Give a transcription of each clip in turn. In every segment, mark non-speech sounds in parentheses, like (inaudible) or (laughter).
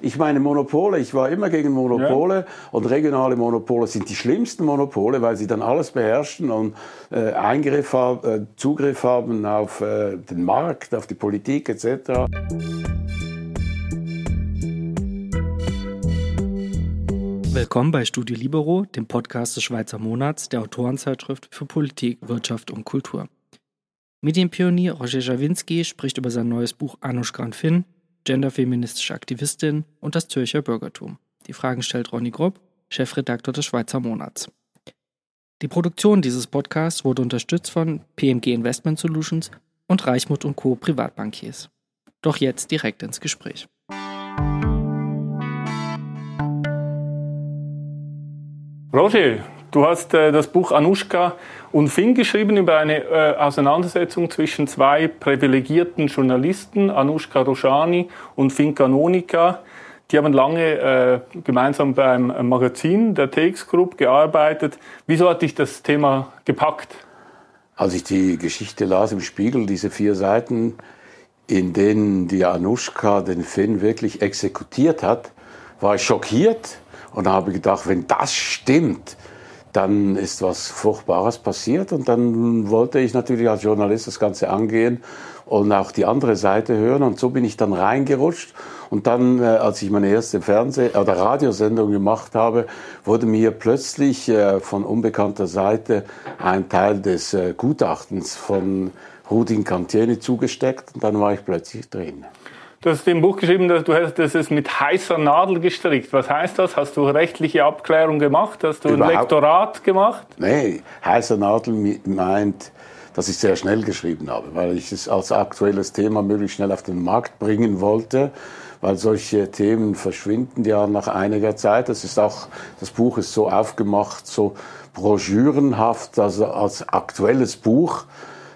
Ich meine Monopole, ich war immer gegen Monopole ja. und regionale Monopole sind die schlimmsten Monopole, weil sie dann alles beherrschen und äh, Eingriff äh, Zugriff haben auf äh, den Markt, auf die Politik etc. Willkommen bei Studio Libero, dem Podcast des Schweizer Monats der Autorenzeitschrift für Politik, Wirtschaft und Kultur. Medienpionier Roger Jawinski spricht über sein neues Buch Anush Granfin, genderfeministische Aktivistin und das Zürcher Bürgertum. Die Fragen stellt Ronny Grupp, Chefredakteur des Schweizer Monats. Die Produktion dieses Podcasts wurde unterstützt von PMG Investment Solutions und Reichmut und Co. Privatbankiers. Doch jetzt direkt ins Gespräch. Roger, Du hast äh, das Buch Anushka und Finn geschrieben über eine äh, Auseinandersetzung zwischen zwei privilegierten Journalisten, Anushka Roshani und Finn Kanonika. Die haben lange äh, gemeinsam beim Magazin der TX Group gearbeitet. Wieso hat dich das Thema gepackt? Als ich die Geschichte las im Spiegel, diese vier Seiten, in denen die Anushka den Finn wirklich exekutiert hat, war ich schockiert und habe gedacht, wenn das stimmt, dann ist was Furchtbares passiert und dann wollte ich natürlich als Journalist das Ganze angehen und auch die andere Seite hören und so bin ich dann reingerutscht und dann, äh, als ich meine erste Fernseh- oder Radiosendung gemacht habe, wurde mir plötzlich äh, von unbekannter Seite ein Teil des äh, Gutachtens von Rudin Cantieni zugesteckt und dann war ich plötzlich drin. Du hast im Buch geschrieben, dass du hast es mit heißer Nadel gestrickt. Was heißt das? Hast du rechtliche Abklärung gemacht? Hast du Überhaupt? ein Lektorat gemacht? Nee, heißer Nadel meint, dass ich sehr schnell geschrieben habe, weil ich es als aktuelles Thema möglichst schnell auf den Markt bringen wollte, weil solche Themen verschwinden ja nach einiger Zeit. Das ist auch, das Buch ist so aufgemacht, so broschürenhaft, also als aktuelles Buch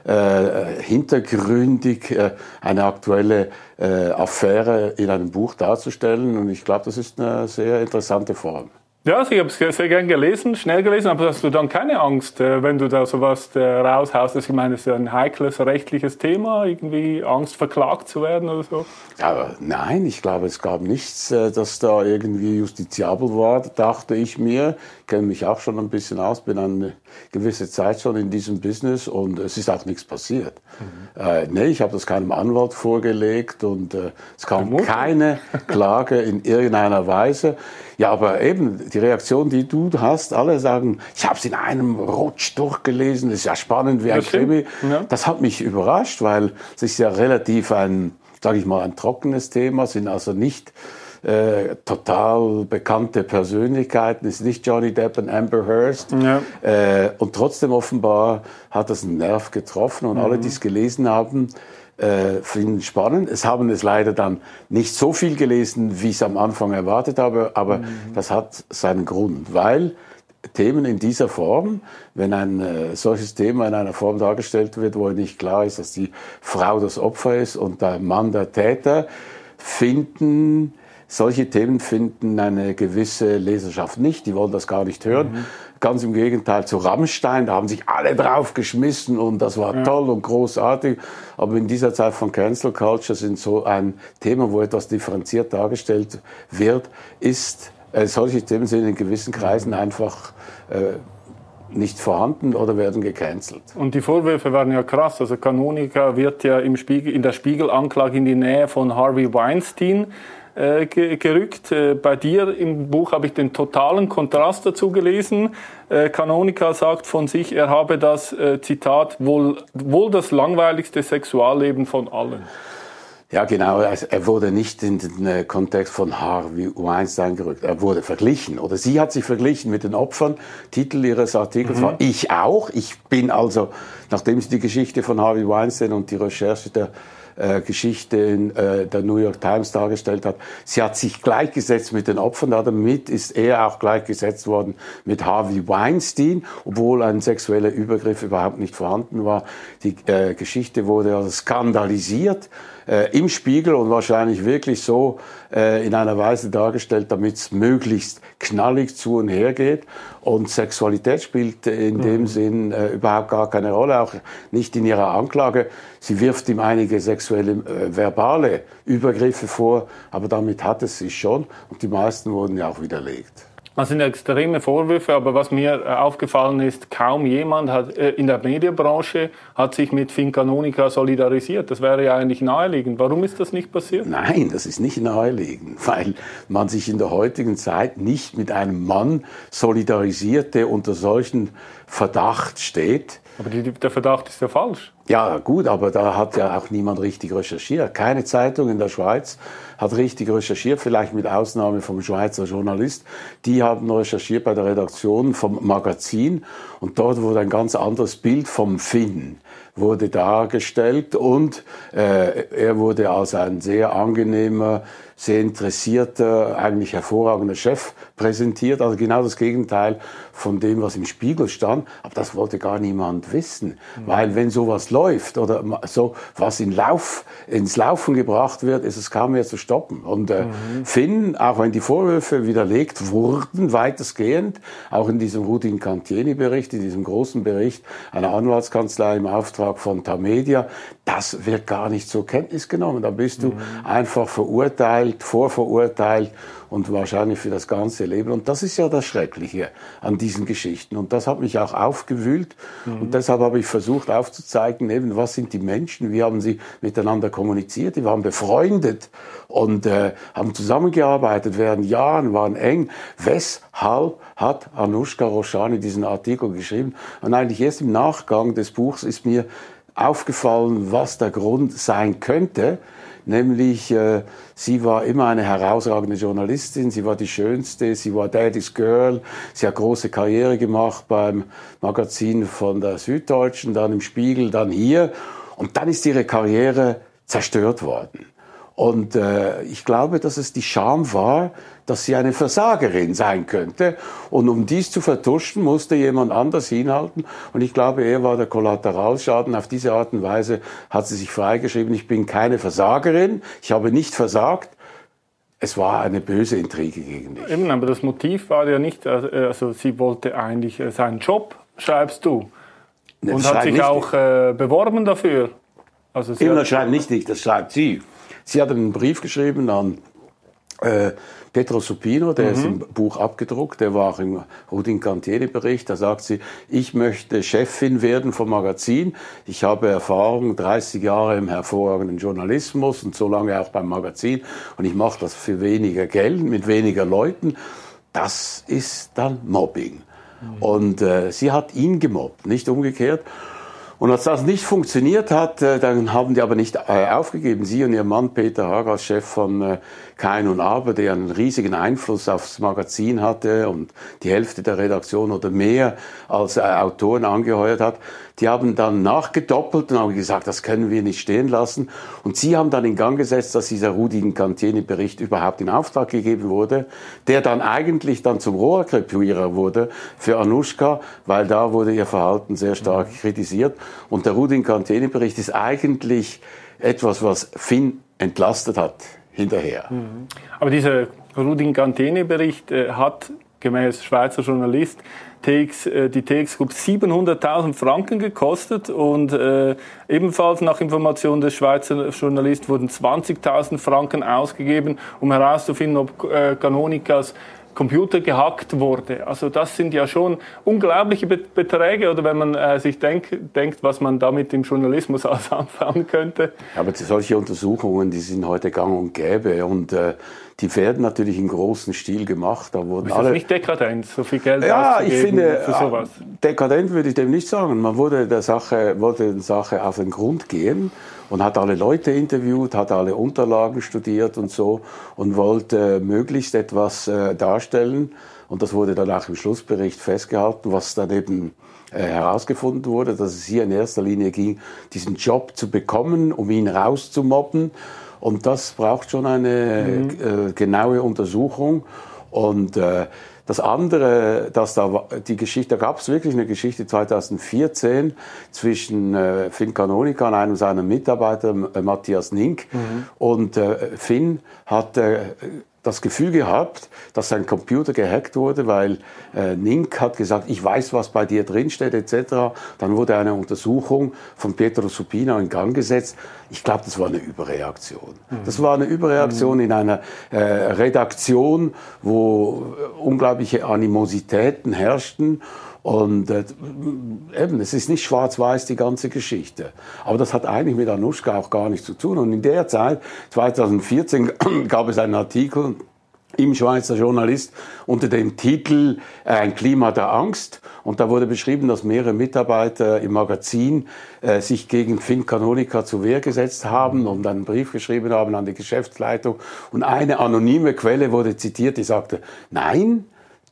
äh, hintergründig äh, eine aktuelle äh, Affäre in einem Buch darzustellen. Und ich glaube, das ist eine sehr interessante Form. Ja, also ich habe es sehr, sehr gern gelesen, schnell gelesen, aber hast du dann keine Angst, äh, wenn du da sowas äh, raushaust? Ich meine, das ist ja ein heikles rechtliches Thema, irgendwie Angst verklagt zu werden oder so? Ja, nein, ich glaube, es gab nichts, äh, das da irgendwie justiziabel war, dachte ich mir. Ich kenne mich auch schon ein bisschen aus, bin eine gewisse Zeit schon in diesem Business und es ist auch nichts passiert. Mhm. Äh, nee, ich habe das keinem Anwalt vorgelegt und äh, es kam keine (laughs) Klage in irgendeiner Weise. Ja, aber eben die Reaktion, die du hast, alle sagen, ich habe es in einem Rutsch durchgelesen, das ist ja spannend wie ein Krimi. Ja. Das hat mich überrascht, weil es ist ja relativ ein, sage ich mal, ein trockenes Thema, sind also nicht äh, total bekannte Persönlichkeiten, ist nicht Johnny Depp und Amber Hearst. Ja. Äh, und trotzdem offenbar hat das einen Nerv getroffen und mhm. alle, die es gelesen haben, äh, finden spannend. Es haben es leider dann nicht so viel gelesen, wie ich es am Anfang erwartet habe, aber mhm. das hat seinen Grund, weil Themen in dieser Form, wenn ein äh, solches Thema in einer Form dargestellt wird, wo nicht klar ist, dass die Frau das Opfer ist und der Mann der Täter, finden solche Themen finden eine gewisse Leserschaft nicht, die wollen das gar nicht hören. Mhm. Ganz im Gegenteil zu Rammstein, da haben sich alle drauf geschmissen und das war ja. toll und großartig. Aber in dieser Zeit von Cancel Culture sind so ein Thema, wo etwas differenziert dargestellt wird, ist, äh, solche Themen sind in gewissen Kreisen einfach äh, nicht vorhanden oder werden gecancelt. Und die Vorwürfe waren ja krass. Also Canonica wird ja im Spiegel, in der Spiegelanklage in die Nähe von Harvey Weinstein äh, gerückt. Äh, bei dir im Buch habe ich den totalen Kontrast dazu gelesen. Äh, Canonica sagt von sich, er habe das, äh, Zitat, wohl, wohl das langweiligste Sexualleben von allen. Ja, genau. Also er wurde nicht in den äh, Kontext von Harvey Weinstein gerückt. Er wurde verglichen oder sie hat sich verglichen mit den Opfern. Titel ihres Artikels mhm. war Ich auch. Ich bin also, nachdem sie die Geschichte von Harvey Weinstein und die Recherche der äh, Geschichte in äh, der New York Times dargestellt hat. Sie hat sich gleichgesetzt mit den Opfern, damit ist er auch gleichgesetzt worden mit Harvey Weinstein, obwohl ein sexueller Übergriff überhaupt nicht vorhanden war. Die äh, Geschichte wurde also skandalisiert. Äh, im Spiegel und wahrscheinlich wirklich so äh, in einer Weise dargestellt, damit es möglichst knallig zu und her geht. Und Sexualität spielt in mhm. dem Sinn äh, überhaupt gar keine Rolle, auch nicht in ihrer Anklage. Sie wirft ihm einige sexuelle, äh, verbale Übergriffe vor, aber damit hat es sich schon und die meisten wurden ja auch widerlegt. Das sind extreme Vorwürfe, aber was mir äh, aufgefallen ist, kaum jemand hat, äh, in der Medienbranche hat sich mit Fincanonica solidarisiert. Das wäre ja eigentlich naheliegend. Warum ist das nicht passiert? Nein, das ist nicht naheliegend, weil man sich in der heutigen Zeit nicht mit einem Mann solidarisiert, der unter solchen Verdacht steht. Aber die, der Verdacht ist ja falsch. Ja, gut, aber da hat ja auch niemand richtig recherchiert. Keine Zeitung in der Schweiz hat richtig recherchiert, vielleicht mit Ausnahme vom Schweizer Journalist. Die haben recherchiert bei der Redaktion vom Magazin und dort wurde ein ganz anderes Bild vom Finn wurde dargestellt und äh, er wurde als ein sehr angenehmer, sehr interessierter, eigentlich hervorragender Chef präsentiert. Also genau das Gegenteil von dem, was im Spiegel stand. Aber das wollte gar niemand wissen. Mhm. Weil wenn sowas läuft oder so was in Lauf, ins Laufen gebracht wird, ist es kaum mehr zu stoppen. Und äh, mhm. Finn, auch wenn die Vorwürfe widerlegt wurden, weitestgehend, auch in diesem Rudin Cantieni-Bericht, in diesem großen Bericht einer Anwaltskanzlei im Auftrag von Tamedia, das wird gar nicht zur Kenntnis genommen. Da bist du mhm. einfach verurteilt, vorverurteilt und wahrscheinlich für das ganze Leben. Und das ist ja das Schreckliche an diesen Geschichten. Und das hat mich auch aufgewühlt. Mhm. Und deshalb habe ich versucht aufzuzeigen, eben, was sind die Menschen, wie haben sie miteinander kommuniziert. Die waren befreundet und äh, haben zusammengearbeitet während Jahren, waren eng. Weshalb hat Anushka Roshani diesen Artikel geschrieben? Und eigentlich erst im Nachgang des Buchs ist mir aufgefallen, was der Grund sein könnte. Nämlich äh, sie war immer eine herausragende Journalistin, sie war die schönste, sie war Daddy's Girl, sie hat große Karriere gemacht beim Magazin von der Süddeutschen, dann im Spiegel, dann hier. Und dann ist ihre Karriere zerstört worden. Und äh, ich glaube, dass es die Scham war, dass sie eine Versagerin sein könnte. Und um dies zu vertuschen, musste jemand anders hinhalten. Und ich glaube, er war der Kollateralschaden. Auf diese Art und Weise hat sie sich freigeschrieben, ich bin keine Versagerin, ich habe nicht versagt. Es war eine böse Intrige gegen mich. Eben, aber das Motiv war ja nicht, also, also sie wollte eigentlich äh, seinen Job, schreibst du. Und hat sich auch äh, beworben dafür. Also sie Eben, das schreibt nicht ich, das schreibt sie. Sie hat einen Brief geschrieben an äh, Petro Supino, der mhm. ist im Buch abgedruckt, der war auch im Rudin Cantieri Bericht, da sagt sie, ich möchte Chefin werden vom Magazin. Ich habe Erfahrung, 30 Jahre im hervorragenden Journalismus und so lange auch beim Magazin und ich mache das für weniger Geld, mit weniger Leuten. Das ist dann Mobbing. Mhm. Und äh, sie hat ihn gemobbt, nicht umgekehrt. Und als das nicht funktioniert hat, äh, dann haben die aber nicht äh, aufgegeben. Sie und ihr Mann Peter Haag als Chef von äh, Kein und Aber, der einen riesigen Einfluss aufs Magazin hatte und die Hälfte der Redaktion oder mehr als Autoren angeheuert hat, die haben dann nachgedoppelt und haben gesagt, das können wir nicht stehen lassen. Und sie haben dann in Gang gesetzt, dass dieser Rudin Cantieni-Bericht überhaupt in Auftrag gegeben wurde, der dann eigentlich dann zum Rohrkrepierer wurde für Anushka, weil da wurde ihr Verhalten sehr stark mhm. kritisiert. Und der Rudin Cantieni-Bericht ist eigentlich etwas, was Finn entlastet hat hinterher. Mhm. Aber dieser Rudin Cantieni-Bericht äh, hat gemäß Schweizer Journalist TX, äh, die TX Group 700.000 Franken gekostet und äh, ebenfalls nach Information des Schweizer Journalisten wurden 20.000 Franken ausgegeben, um herauszufinden, ob äh, Canonicas Computer gehackt wurde. Also das sind ja schon unglaubliche Beträge oder wenn man äh, sich denk, denkt, was man damit im Journalismus (laughs) alles anfangen könnte. Aber solche Untersuchungen, die sind heute gang und gäbe und äh, die werden natürlich in großen Stil gemacht. Da wurden ist das nicht dekadent, so viel Geld ja, ich finde, für sowas? Dekadent würde ich dem nicht sagen. Man wurde der Sache, wollte der Sache auf den Grund gehen und hat alle Leute interviewt, hat alle Unterlagen studiert und so und wollte möglichst etwas äh, darstellen. Und das wurde dann auch im Schlussbericht festgehalten, was dann eben äh, herausgefunden wurde, dass es hier in erster Linie ging, diesen Job zu bekommen, um ihn rauszumobben. Und das braucht schon eine mhm. äh, genaue Untersuchung. Und äh, das andere, dass da die Geschichte, da gab es wirklich eine Geschichte 2014 zwischen äh, Finn Canonica und einem seiner Mitarbeiter, äh, Matthias Nink. Mhm. Und äh, Finn hat äh, das Gefühl gehabt, dass sein Computer gehackt wurde, weil äh, Nink hat gesagt, ich weiß, was bei dir drinsteht etc. Dann wurde eine Untersuchung von Pietro Supina in Gang gesetzt. Ich glaube, das war eine Überreaktion. Mhm. Das war eine Überreaktion mhm. in einer äh, Redaktion, wo äh, unglaubliche Animositäten herrschten und äh, eben, es ist nicht schwarz-weiß die ganze Geschichte. Aber das hat eigentlich mit Anushka auch gar nichts zu tun. Und in der Zeit, 2014, (clears throat) gab es einen Artikel im Schweizer Journalist unter dem Titel äh, Ein Klima der Angst. Und da wurde beschrieben, dass mehrere Mitarbeiter im Magazin äh, sich gegen Finn Canonica zur Wehr gesetzt haben und einen Brief geschrieben haben an die Geschäftsleitung. Und eine anonyme Quelle wurde zitiert, die sagte, nein,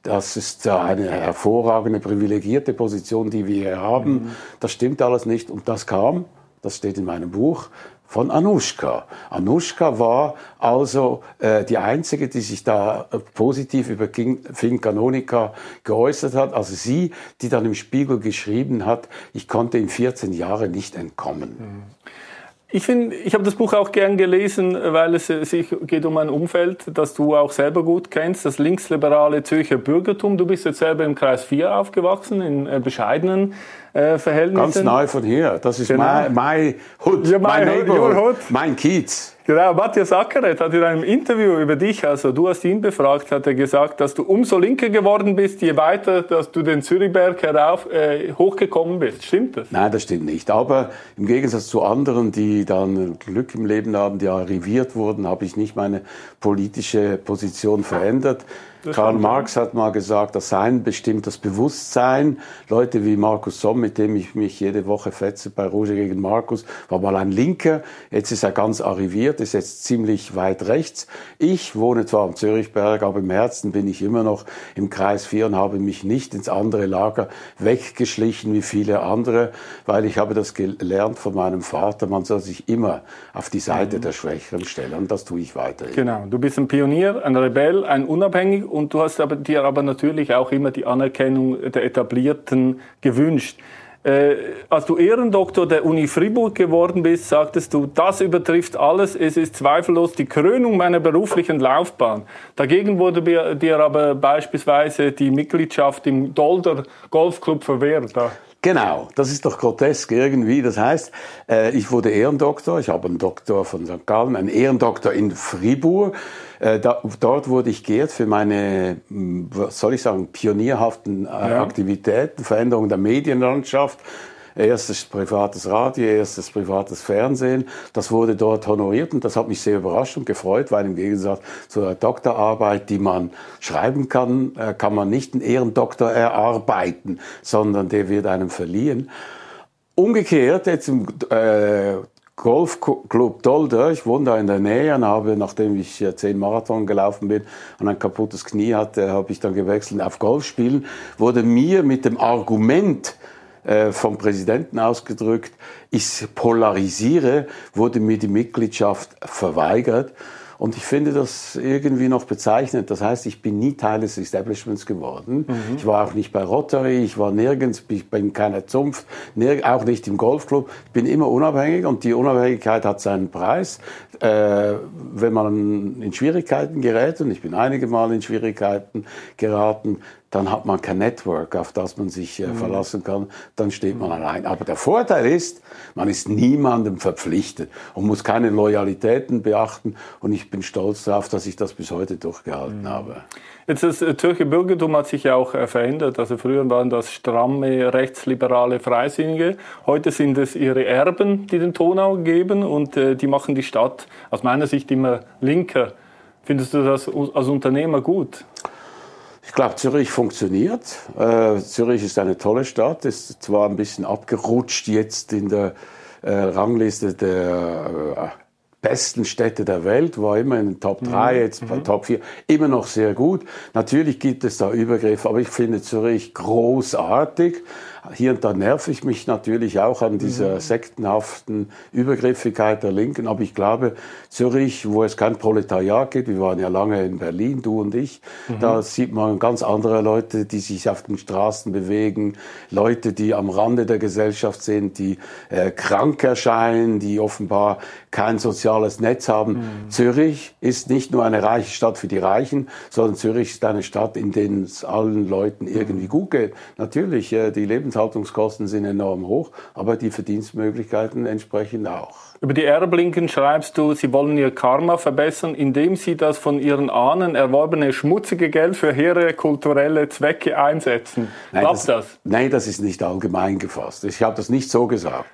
das ist eine hervorragende, privilegierte Position, die wir hier haben. Mhm. Das stimmt alles nicht. Und das kam, das steht in meinem Buch, von Anushka. Anushka war also äh, die einzige, die sich da äh, positiv über King, Finn Canonica geäußert hat. Also sie, die dann im Spiegel geschrieben hat, ich konnte in 14 Jahren nicht entkommen. Mhm. Ich finde, ich habe das Buch auch gern gelesen, weil es sich geht um ein Umfeld, das du auch selber gut kennst, das linksliberale Zürcher Bürgertum. Du bist jetzt selber im Kreis 4 aufgewachsen, in äh, bescheidenen äh, Verhältnissen. Ganz nahe von hier. Das ist genau. mein, mein Hood, ja, mein, mein Neighborhood, mein Kiez. Genau, Matthias Ackeret hat in einem Interview über dich, also du hast ihn befragt, hat er gesagt, dass du umso linker geworden bist, je weiter, dass du den Zürichberg herauf, äh, hochgekommen bist. Stimmt das? Nein, das stimmt nicht. Aber im Gegensatz zu anderen, die dann Glück im Leben haben, die arriviert wurden, habe ich nicht meine politische Position verändert. Das Karl Marx hat mal gesagt, das Sein bestimmt das Bewusstsein. Leute wie Markus Somm, mit dem ich mich jede Woche fetze bei Roger gegen Markus, war mal ein Linker. Jetzt ist er ganz arriviert, ist jetzt ziemlich weit rechts. Ich wohne zwar am Zürichberg, aber im Herzen bin ich immer noch im Kreis 4 und habe mich nicht ins andere Lager weggeschlichen wie viele andere, weil ich habe das gelernt von meinem Vater. Man soll sich immer auf die Seite mhm. der Schwächeren stellen. Und das tue ich weiterhin. Genau. Du bist ein Pionier, ein Rebell, ein Unabhängig und du hast aber, dir aber natürlich auch immer die Anerkennung der Etablierten gewünscht. Äh, als du Ehrendoktor der Uni Fribourg geworden bist, sagtest du, das übertrifft alles, es ist zweifellos die Krönung meiner beruflichen Laufbahn. Dagegen wurde dir aber beispielsweise die Mitgliedschaft im Dolder Golfclub verwehrt. Genau, das ist doch grotesk irgendwie. Das heißt, äh, ich wurde Ehrendoktor, ich habe einen Doktor von St. Gallen, einen Ehrendoktor in Fribourg. Äh, da, dort wurde ich geehrt für meine, was soll ich sagen, pionierhaften äh, ja. Aktivitäten, Veränderung der Medienlandschaft, erstes privates Radio, erstes privates Fernsehen. Das wurde dort honoriert und das hat mich sehr überrascht und gefreut, weil im Gegensatz zur Doktorarbeit, die man schreiben kann, äh, kann man nicht einen Ehrendoktor erarbeiten, sondern der wird einem verliehen. Umgekehrt, jetzt im äh, Golfclub Dolder, ich wohne da in der Nähe und habe, nachdem ich zehn Marathon gelaufen bin und ein kaputtes Knie hatte, habe ich dann gewechselt auf Golfspielen, wurde mir mit dem Argument äh, vom Präsidenten ausgedrückt, ich polarisiere, wurde mir die Mitgliedschaft verweigert. Und ich finde das irgendwie noch bezeichnend. Das heißt, ich bin nie Teil des Establishments geworden. Mhm. Ich war auch nicht bei Rotary, ich war nirgends, ich bin keiner Zunft, auch nicht im Golfclub. Ich bin immer unabhängig und die Unabhängigkeit hat seinen Preis. Äh, wenn man in Schwierigkeiten gerät, und ich bin einige Mal in Schwierigkeiten geraten, dann hat man kein Network, auf das man sich äh, mhm. verlassen kann, dann steht man allein. Aber der Vorteil ist, man ist niemandem verpflichtet und muss keine Loyalitäten beachten und ich bin stolz darauf, dass ich das bis heute durchgehalten mhm. habe. Jetzt das äh, türkische Bürgertum hat sich ja auch äh, verändert. Also früher waren das stramme, rechtsliberale Freisinnige. Heute sind es ihre Erben, die den Tonau geben und äh, die machen die Stadt aus meiner Sicht immer linker. Findest du das als Unternehmer gut? Ich glaube, Zürich funktioniert. Äh, Zürich ist eine tolle Stadt, ist zwar ein bisschen abgerutscht jetzt in der äh, Rangliste der äh, besten Städte der Welt, war immer in den Top 3, mhm. jetzt bei mhm. Top 4, immer noch sehr gut. Natürlich gibt es da Übergriffe, aber ich finde Zürich großartig, hier und da nerv ich mich natürlich auch an dieser mhm. sektenhaften Übergriffigkeit der Linken. Aber ich glaube, Zürich, wo es kein Proletariat gibt, wir waren ja lange in Berlin, du und ich, mhm. da sieht man ganz andere Leute, die sich auf den Straßen bewegen, Leute, die am Rande der Gesellschaft sind, die äh, krank erscheinen, die offenbar kein soziales Netz haben. Mhm. Zürich ist nicht nur eine reiche Stadt für die Reichen, sondern Zürich ist eine Stadt, in der es allen Leuten irgendwie mhm. gut geht. Natürlich, äh, die Lebenshaltungskosten sind enorm hoch, aber die Verdienstmöglichkeiten entsprechend auch. Über die Erblinken schreibst du, sie wollen ihr Karma verbessern, indem sie das von ihren Ahnen erworbene schmutzige Geld für hehre kulturelle Zwecke einsetzen. Nein, das, das? Nein, das ist nicht allgemein gefasst. Ich habe das nicht so gesagt.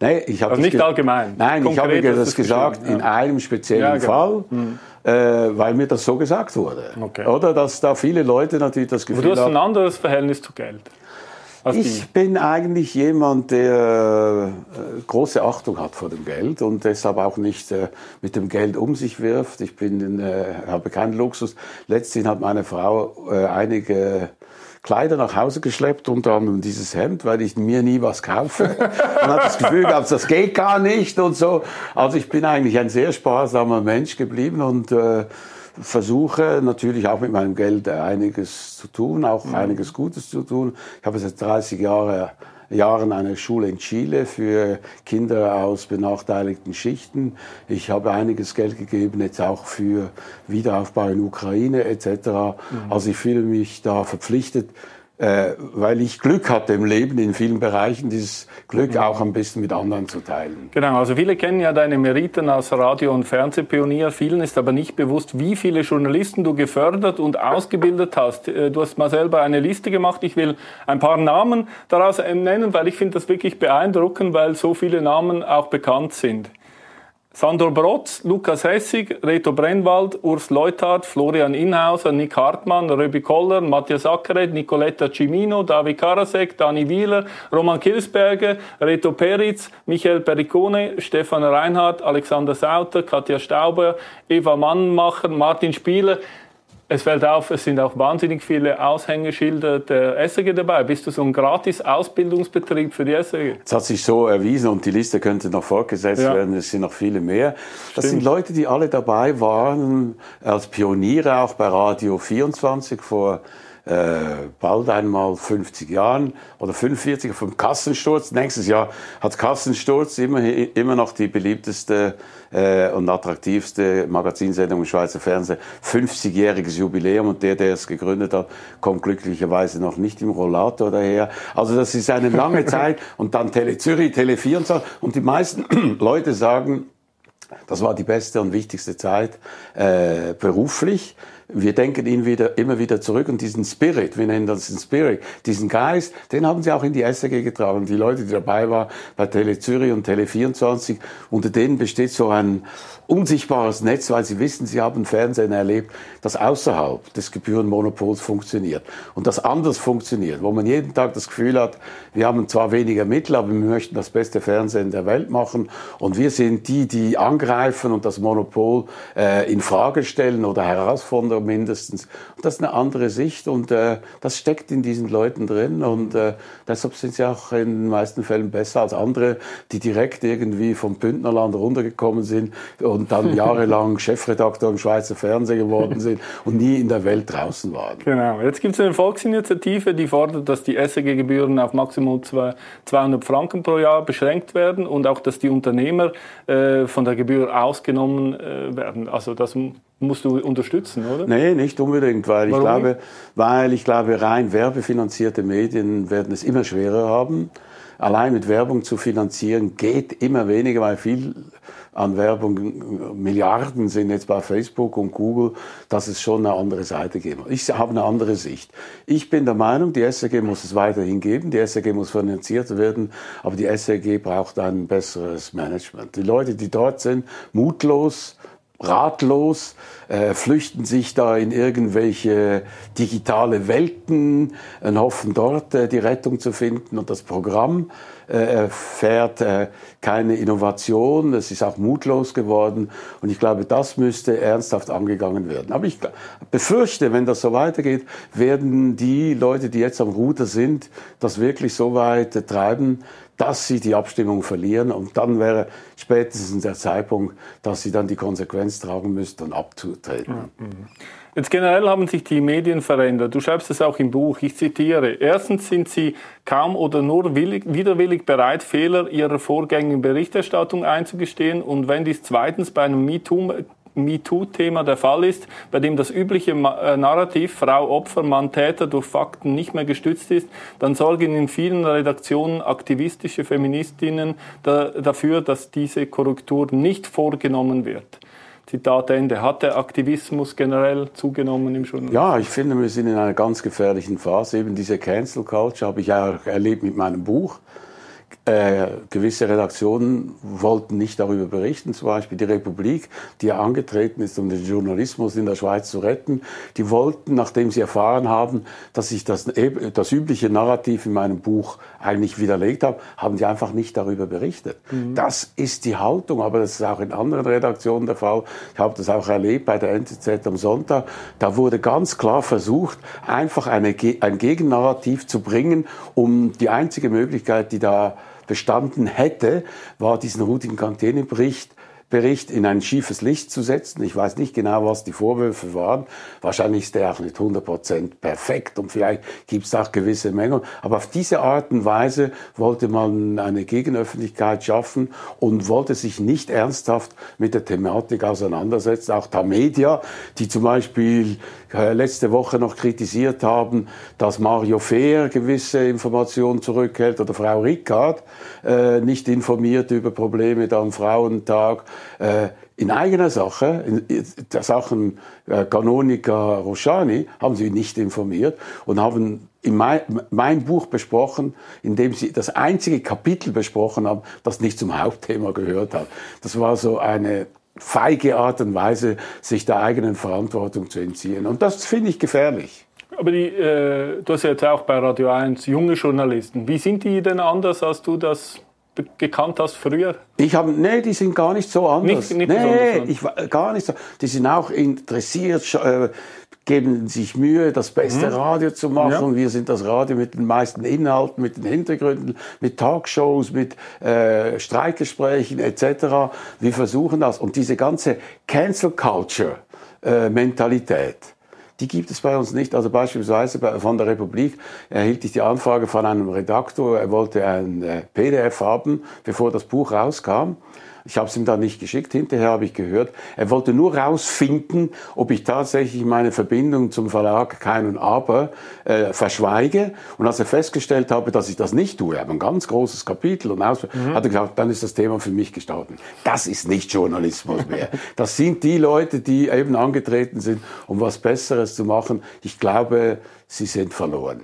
Nein, ich habe also nicht allgemein. Nein, Konkret ich habe das gesagt in einem speziellen ja, genau. Fall. Mhm äh, weil mir das so gesagt wurde. Okay. Oder dass da viele Leute natürlich das Gefühl haben. Du hast ein anderes Verhältnis zu Geld. Ich bin eigentlich jemand, der äh, große Achtung hat vor dem Geld und deshalb auch nicht äh, mit dem Geld um sich wirft. Ich bin, äh, habe keinen Luxus. Letztens hat meine Frau einige Kleider nach Hause geschleppt, unter anderem dieses Hemd, weil ich mir nie was kaufe. Man hat das Gefühl gehabt, das geht gar nicht und so. Also ich bin eigentlich ein sehr sparsamer Mensch geblieben und äh, versuche natürlich auch mit meinem Geld einiges zu tun, auch mhm. einiges Gutes zu tun. Ich habe seit 30 Jahre, Jahren eine Schule in Chile für Kinder aus benachteiligten Schichten. Ich habe einiges Geld gegeben, jetzt auch für Wiederaufbau in Ukraine etc. Mhm. Also ich fühle mich da verpflichtet, äh, weil ich Glück hatte im Leben in vielen Bereichen, dieses Glück mhm. auch ein bisschen mit anderen zu teilen. Genau, also viele kennen ja deine Meriten als Radio- und Fernsehpionier. Vielen ist aber nicht bewusst, wie viele Journalisten du gefördert und ausgebildet hast. Äh, du hast mal selber eine Liste gemacht. Ich will ein paar Namen daraus nennen, weil ich finde das wirklich beeindruckend, weil so viele Namen auch bekannt sind. Sandor Brotz, Lukas Hessig, Reto Brennwald, Urs Leuthardt, Florian Inhauser, Nick Hartmann, Röbi Koller, Matthias Ackeret, Nicoletta Cimino, David Karasek, Dani Wieler, Roman Kilsberger, Reto Peritz, Michael Pericone, Stefan Reinhardt, Alexander Sauter, Katja Stauber, Eva Mannmacher, Martin Spieler. Es fällt auf, es sind auch wahnsinnig viele Aushängeschilder der SRG dabei. Bist du so ein gratis Ausbildungsbetrieb für die SRG? Es hat sich so erwiesen und die Liste könnte noch fortgesetzt ja. werden. Es sind noch viele mehr. Das Stimmt. sind Leute, die alle dabei waren, als Pioniere auch bei Radio 24 vor bald einmal 50 Jahren oder 45 vom Kassensturz. Nächstes Jahr hat Kassensturz immer, immer noch die beliebteste äh, und attraktivste Magazinsendung im Schweizer Fernsehen. 50-jähriges Jubiläum und der, der es gegründet hat, kommt glücklicherweise noch nicht im Rollator daher. Also das ist eine lange (laughs) Zeit und dann Tele Zürich, Tele 24 und die meisten (clears throat) Leute sagen, das war die beste und wichtigste Zeit äh, beruflich wir denken ihn wieder, immer wieder zurück und diesen Spirit, wir nennen das den Spirit, diesen Geist, den haben sie auch in die SRG getragen. Die Leute, die dabei waren bei Tele Zürich und Tele 24, unter denen besteht so ein unsichtbares Netz, weil sie wissen, sie haben Fernsehen erlebt, das außerhalb des Gebührenmonopols funktioniert und das anders funktioniert, wo man jeden Tag das Gefühl hat, wir haben zwar weniger Mittel, aber wir möchten das beste Fernsehen der Welt machen und wir sind die, die angreifen und das Monopol äh, in Frage stellen oder herausfordern mindestens. Das ist eine andere Sicht und äh, das steckt in diesen Leuten drin und äh, deshalb sind sie auch in den meisten Fällen besser als andere, die direkt irgendwie vom Bündnerland runtergekommen sind und und dann (laughs) jahrelang Chefredakteur im Schweizer Fernsehen geworden sind und nie in der Welt draußen waren. Genau. Jetzt gibt es eine Volksinitiative, die fordert, dass die SEG-Gebühren auf maximal 200 Franken pro Jahr beschränkt werden und auch, dass die Unternehmer äh, von der Gebühr ausgenommen äh, werden. Also das musst du unterstützen, oder? Nee, nicht unbedingt, weil Warum ich glaube, weil ich glaube, rein werbefinanzierte Medien werden es immer schwerer haben. Allein mit Werbung zu finanzieren geht immer weniger, weil viel an Werbung, Milliarden sind jetzt bei Facebook und Google, dass es schon eine andere Seite geben Ich habe eine andere Sicht. Ich bin der Meinung, die SRG muss es weiterhin geben, die SRG muss finanziert werden, aber die SRG braucht ein besseres Management. Die Leute, die dort sind, mutlos, ratlos, äh, flüchten sich da in irgendwelche digitale Welten und hoffen dort äh, die Rettung zu finden. Und das Programm äh, erfährt äh, keine Innovation, es ist auch mutlos geworden. Und ich glaube, das müsste ernsthaft angegangen werden. Aber ich befürchte, wenn das so weitergeht, werden die Leute, die jetzt am Ruder sind, das wirklich so weit äh, treiben, dass sie die Abstimmung verlieren. Und dann wäre spätestens der Zeitpunkt, dass sie dann die Konsequenz tragen müssten und abzutreten. Jetzt generell haben sich die Medien verändert. Du schreibst es auch im Buch. Ich zitiere. Erstens sind sie kaum oder nur willig, widerwillig bereit, Fehler ihrer vorgängigen Berichterstattung einzugestehen. Und wenn dies zweitens bei einem MeToo MeToo-Thema der Fall ist, bei dem das übliche äh, Narrativ Frau Opfer, Mann Täter durch Fakten nicht mehr gestützt ist, dann sorgen in vielen Redaktionen aktivistische Feministinnen da, dafür, dass diese Korrektur nicht vorgenommen wird. Zitat Ende. Hat der Aktivismus generell zugenommen im Journalismus? Ja, ich finde, wir sind in einer ganz gefährlichen Phase. Eben diese Cancel Culture habe ich auch erlebt mit meinem Buch. Äh, gewisse Redaktionen wollten nicht darüber berichten, zum Beispiel die Republik, die ja angetreten ist, um den Journalismus in der Schweiz zu retten. Die wollten, nachdem sie erfahren haben, dass ich das, das übliche Narrativ in meinem Buch eigentlich widerlegt habe, haben die einfach nicht darüber berichtet. Mhm. Das ist die Haltung, aber das ist auch in anderen Redaktionen der Fall. Ich habe das auch erlebt bei der NZZ am Sonntag. Da wurde ganz klar versucht, einfach eine, ein Gegennarrativ zu bringen, um die einzige Möglichkeit, die da bestanden hätte, war diesen Rudigen Kantine-Bericht Bericht in ein schiefes Licht zu setzen. Ich weiß nicht genau, was die Vorwürfe waren. Wahrscheinlich ist der auch nicht 100% perfekt und vielleicht gibt es auch gewisse Mängel. Aber auf diese Art und Weise wollte man eine Gegenöffentlichkeit schaffen und wollte sich nicht ernsthaft mit der Thematik auseinandersetzen. Auch da Media, die zum Beispiel äh, letzte Woche noch kritisiert haben, dass Mario Fehr gewisse Informationen zurückhält oder Frau Rickard äh, nicht informiert über Probleme da am Frauentag. Äh, in eigener Sache, in der Sachen äh, Kanoniker Roshani, haben sie nicht informiert und haben in mein, mein, Buch besprochen, in dem sie das einzige Kapitel besprochen haben, das nicht zum Hauptthema gehört hat. Das war so eine feige Art und Weise, sich der eigenen Verantwortung zu entziehen. Und das finde ich gefährlich. Aber die, äh, du hast ja jetzt auch bei Radio 1 junge Journalisten. Wie sind die denn anders, als du das gekannt hast früher? Ich habe, nee, die sind gar nicht so anders. Nicht, nicht nee, ich, gar nicht so. Die sind auch interessiert, äh, geben sich Mühe, das beste mhm. Radio zu machen. Ja. Wir sind das Radio mit den meisten Inhalten, mit den Hintergründen, mit Talkshows, mit äh, Streikgesprächen etc. Wir versuchen das. Und diese ganze Cancel Culture äh, Mentalität, die gibt es bei uns nicht. Also beispielsweise von der Republik erhielt ich die Anfrage von einem Redaktor, er wollte ein äh, PDF haben, bevor das Buch rauskam. Ich habe es ihm dann nicht geschickt. Hinterher habe ich gehört, er wollte nur rausfinden, ob ich tatsächlich meine Verbindung zum Verlag Kein und Aber äh, verschweige. Und als er festgestellt habe, dass ich das nicht tue, er habe ein ganz großes Kapitel und aus, mhm. hat er gesagt, dann ist das Thema für mich gestorben. Das ist nicht Journalismus mehr. (laughs) Das sind die Leute, die eben angetreten sind, um was Besseres zu machen. Ich glaube, sie sind verloren.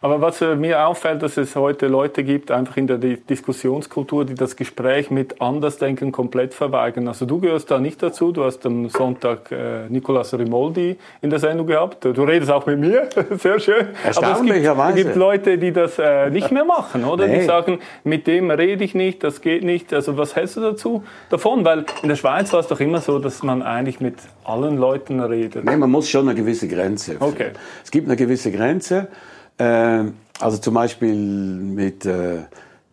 Aber was äh, mir auffällt, dass es heute Leute gibt, einfach in der Diskussionskultur, die das Gespräch mit Andersdenken komplett verweigern. Also du gehörst da nicht dazu. Du hast am Sonntag äh, Nicolas Rimoldi in der Sendung gehabt. Du redest auch mit mir. (laughs) Sehr schön. Erstaunlicherweise. Aber es gibt, gibt Leute, die das äh, nicht mehr machen, oder? Nee. Die sagen, mit dem rede ich nicht, das geht nicht. Also was hältst du dazu davon? Weil in der Schweiz war es doch immer so, dass man eigentlich mit allen Leuten redet. Nee, man muss schon eine gewisse Grenze. Okay. Es gibt eine gewisse Grenze. Äh, also zum Beispiel mit äh,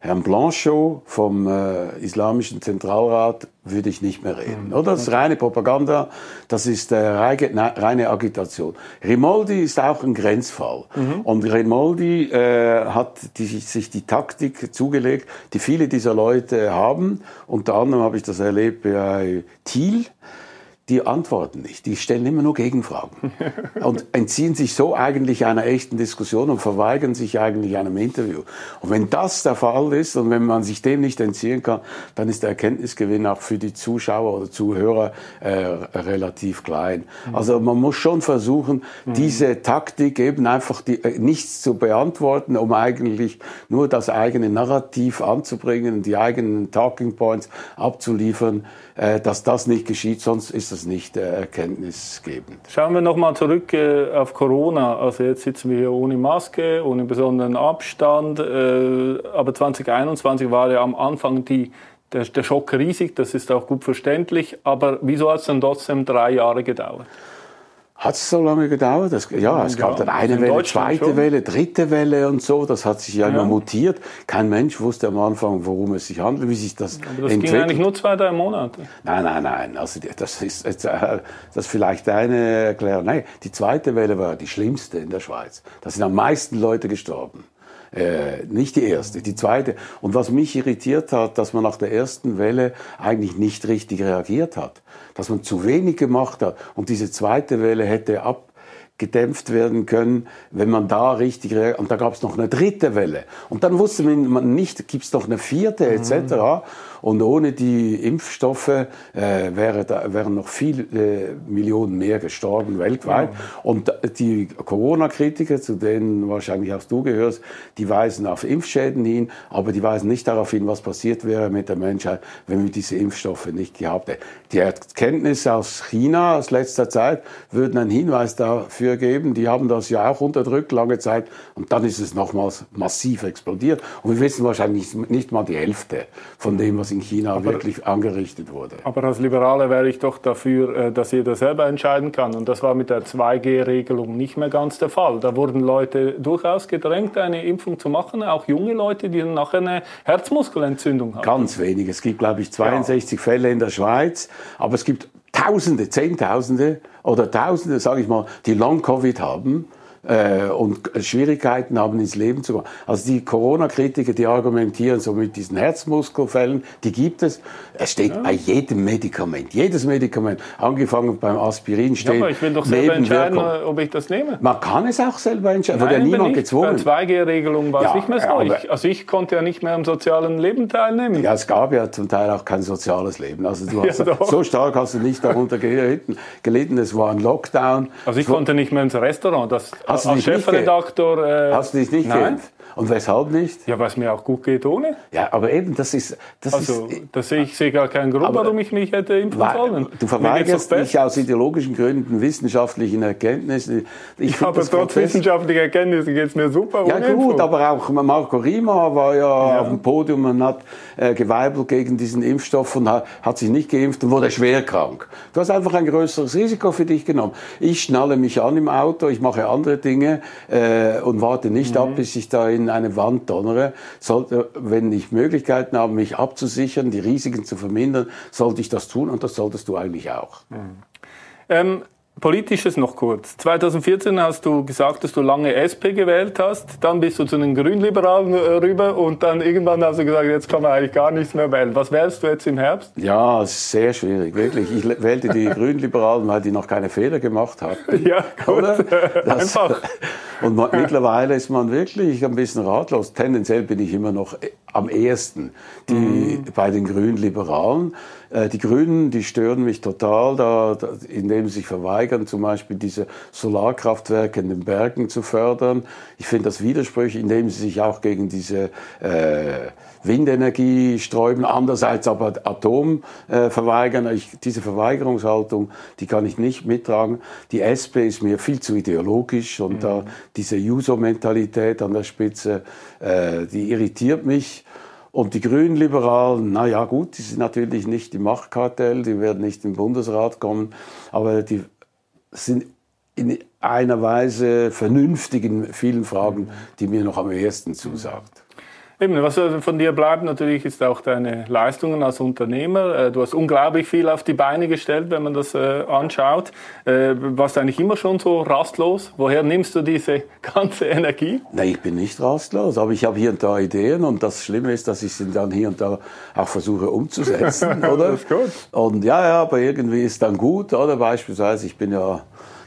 Herrn Blanchot vom äh, Islamischen Zentralrat würde ich nicht mehr reden. Mhm. Oder? Das ist reine Propaganda, das ist äh, reine, reine Agitation. Rimoldi ist auch ein Grenzfall. Mhm. Und Rimoldi äh, hat die, sich die Taktik zugelegt, die viele dieser Leute haben. Unter anderem habe ich das erlebt bei Thiel die antworten nicht. Die stellen immer nur Gegenfragen (laughs) und entziehen sich so eigentlich einer echten Diskussion und verweigern sich eigentlich einem Interview. Und wenn das der Fall ist und wenn man sich dem nicht entziehen kann, dann ist der Erkenntnisgewinn auch für die Zuschauer oder Zuhörer äh, relativ klein. Mhm. Also man muss schon versuchen, mhm. diese Taktik eben einfach die, äh, nichts zu beantworten, um eigentlich nur das eigene Narrativ anzubringen, die eigenen Talking Points abzuliefern, äh, dass das nicht geschieht, sonst ist das nicht äh, erkenntnisgebend. Schauen wir nochmal zurück äh, auf Corona. Also jetzt sitzen wir hier ohne Maske, ohne besonderen Abstand, äh, aber 2021 war ja am Anfang die der, der Schock riesig, das ist auch gut verständlich, aber wieso hat es dann trotzdem drei Jahre gedauert? Hat es so lange gedauert? Das, ja, es gab dann eine Welle, zweite schon. Welle, dritte Welle und so. Das hat sich ja, ja, immer mutiert. Kein Mensch wusste am Anfang, worum es sich handelt, wie sich das Aber das entwickelt. ging eigentlich nur zwei, drei Monate. Nein, nein, nein. Also das ist äh, das ist vielleicht eine Erklärung. Nein, die zweite Welle war die schlimmste in der Schweiz. Da sind am meisten Leute gestorben. Äh, nicht die erste, die zweite. Und was mich irritiert hat, dass man nach der ersten Welle eigentlich nicht richtig reagiert hat. Dass man zu wenig gemacht hat. Und diese zweite Welle hätte abgedämpft werden können, wenn man da richtig reagiert. Und da gab es noch eine dritte Welle. Und dann wusste man nicht, gibt es noch eine vierte etc. Mhm. Und ohne die Impfstoffe äh, wäre da, wären noch viele äh, Millionen mehr gestorben weltweit. Ja. Und die Corona-Kritiker, zu denen wahrscheinlich auch du gehörst, die weisen auf Impfschäden hin, aber die weisen nicht darauf hin, was passiert wäre mit der Menschheit, wenn wir diese Impfstoffe nicht gehabt hätten. Die Erkenntnisse aus China aus letzter Zeit würden einen Hinweis dafür geben. Die haben das ja auch unterdrückt lange Zeit und dann ist es nochmals massiv explodiert. Und wir wissen wahrscheinlich nicht mal die Hälfte von dem, was in China aber, wirklich angerichtet wurde. Aber als Liberale wäre ich doch dafür, äh, dass jeder selber entscheiden kann. Und das war mit der 2G-Regelung nicht mehr ganz der Fall. Da wurden Leute durchaus gedrängt, eine Impfung zu machen, auch junge Leute, die dann nachher eine Herzmuskelentzündung haben. Ganz wenig. Es gibt, glaube ich, 62 ja. Fälle in der Schweiz, aber es gibt Tausende, Zehntausende oder Tausende, sage ich mal, die Long-Covid haben äh, und Schwierigkeiten haben, ins Leben zu kommen. Also die Corona-Kritiker, die argumentieren so mit diesen Herzmuskelfällen, die gibt es. Es steht ja. bei jedem Medikament, jedes Medikament, angefangen beim Aspirin steht. Ja, aber ich will doch selber entscheiden, ob ich das nehme. Man kann es auch selber entscheiden, Nein, wird ja niemand gezwungen. Bei 2G-Regelung war es nicht mehr so. Ich, also ich konnte ja nicht mehr am sozialen Leben teilnehmen. Ja, es gab ja zum Teil auch kein soziales Leben. Also du (laughs) hast, ja, so stark hast du nicht darunter gelitten. gelitten. Es war ein Lockdown. Also ich konnte nicht mehr ins Restaurant. Das, Hast du als Chefredaktor. Äh, Hast du dich nicht nein. geimpft? Und weshalb nicht? Ja, es mir auch gut geht ohne. Ja, aber eben, das ist... Das also, ist, das sehe ich sehe gar keinen Grund, warum ich mich hätte impfen sollen. Du verweigerst dich aus ideologischen Gründen wissenschaftlichen Erkenntnissen. Ich ja, aber trotz wissenschaftlicher Erkenntnisse geht es mir super Ja gut, Impfung. aber auch Marco Rima war ja, ja, auf dem Podium und hat äh, geweibelt gegen diesen Impfstoff und hat, hat sich nicht geimpft und wurde schwer krank. Du hast einfach ein größeres Risiko für dich genommen. Ich schnalle mich an im Auto, ich mache andere Dinge äh, und warte nicht mhm. ab, bis ich da in in eine Wand donnere, sollte, wenn ich Möglichkeiten habe, mich abzusichern, die Risiken zu vermindern, sollte ich das tun und das solltest du eigentlich auch. Mhm. Ähm, Politisches noch kurz. 2014 hast du gesagt, dass du lange SP gewählt hast, dann bist du zu den Grünliberalen äh, rüber und dann irgendwann hast du gesagt, jetzt kann man eigentlich gar nichts mehr wählen. Was wählst du jetzt im Herbst? Ja, sehr schwierig, wirklich. Ich wählte die (laughs) Grünliberalen, weil die noch keine Fehler gemacht hatten. (laughs) Ja, gut. Oder? (laughs) Das, Einfach. Und man, mittlerweile ist man wirklich ein bisschen ratlos. Tendenziell bin ich immer noch äh, am ehesten die, mhm. bei den Grünliberalen. Äh, die Grünen, die stören mich total, da, da, indem sie sich verweigern, zum Beispiel diese Solarkraftwerke in den Bergen zu fördern. Ich finde das widersprüchlich, indem sie sich auch gegen diese äh, Windenergie sträuben, andererseits aber Atom äh, verweigern. Ich, diese Verweigerungshaltung, die kann ich nicht mittragen. Die SP ist mir viel zu ideologisch und mhm. äh, diese User-Mentalität an der Spitze, äh, die irritiert mich. Und die Grünen-Liberalen, na ja, gut, die sind natürlich nicht im Machtkartell, die werden nicht im Bundesrat kommen, aber die sind in einer Weise vernünftig in vielen Fragen, die mir noch am ehesten zusagt. Eben, was von dir bleibt natürlich ist auch deine Leistungen als Unternehmer. Äh, du hast unglaublich viel auf die Beine gestellt, wenn man das äh, anschaut. Äh, warst du eigentlich immer schon so rastlos? Woher nimmst du diese (laughs) ganze Energie? Nein, ich bin nicht rastlos, aber ich habe hier und da Ideen und das Schlimme ist, dass ich sie dann hier und da auch versuche umzusetzen, (laughs) oder? das ist gut. Und ja, ja, aber irgendwie ist dann gut, oder? Beispielsweise, ich bin ja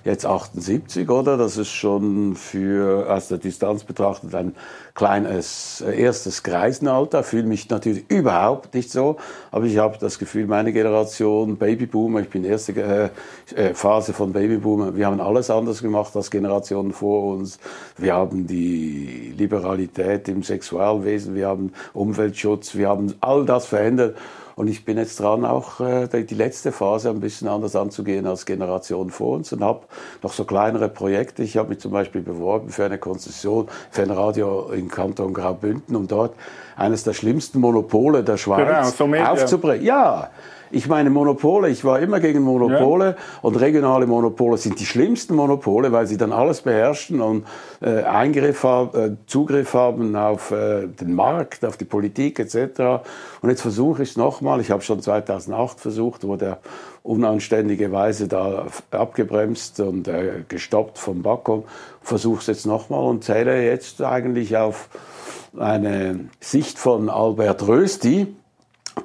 jetzt 78, oder? Das ist schon für aus der Distanz betrachtet ein kleines äh, erstes Kreisenalter. Fühle mich natürlich überhaupt nicht so, aber ich habe das Gefühl, meine Generation Babyboomer, ich bin erste äh, äh, Phase von Babyboomer, wir haben alles anders gemacht als Generationen vor uns. Wir haben die Liberalität im Sexualwesen, wir haben Umweltschutz, wir haben all das verändert. Und ich bin jetzt dran, auch äh, die letzte Phase ein bisschen anders anzugehen als Generation vor uns und habe noch so kleinere Projekte. Ich habe mich zum Beispiel beworben für eine Konzession für ein Radio in Kanton Graubünden, um dort eines der schlimmsten Monopole der Schweiz Genau, so aufzubrechen. Ja, ich meine Monopole, ich war immer gegen Monopole ja. und regionale Monopole sind die schlimmsten Monopole, weil sie dann alles beherrschen und äh, Eingriff haben, äh, Zugriff haben auf äh, den Markt, auf die Politik etc. Und jetzt versuche ich es nochmal. Ich habe schon 2008 versucht, wurde er unanständigerweise da abgebremst und äh, gestoppt vom Backon. Versuche es jetzt nochmal und zähle jetzt eigentlich auf eine Sicht von Albert Rösti,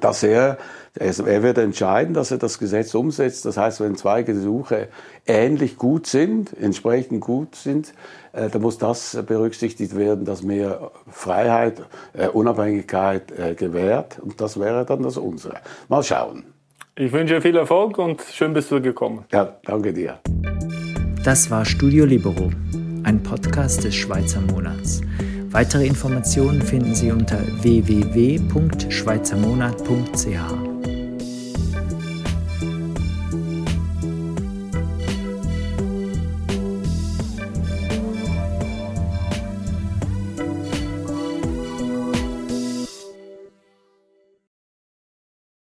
dass er er wird entscheiden, dass er das Gesetz umsetzt. Das heißt, wenn zwei Gesuche ähnlich gut sind, entsprechend gut sind, äh, dann muss das berücksichtigt werden, dass mehr Freiheit, äh, Unabhängigkeit äh, gewährt. Und das wäre dann das unsere. Mal schauen. Ich wünsche viel Erfolg und schön bist du gekommen. Ja, danke dir. Das war Studio Libero, ein Podcast des Schweizer Monats. Weitere Informationen finden Sie unter www.schweizermonat.ch.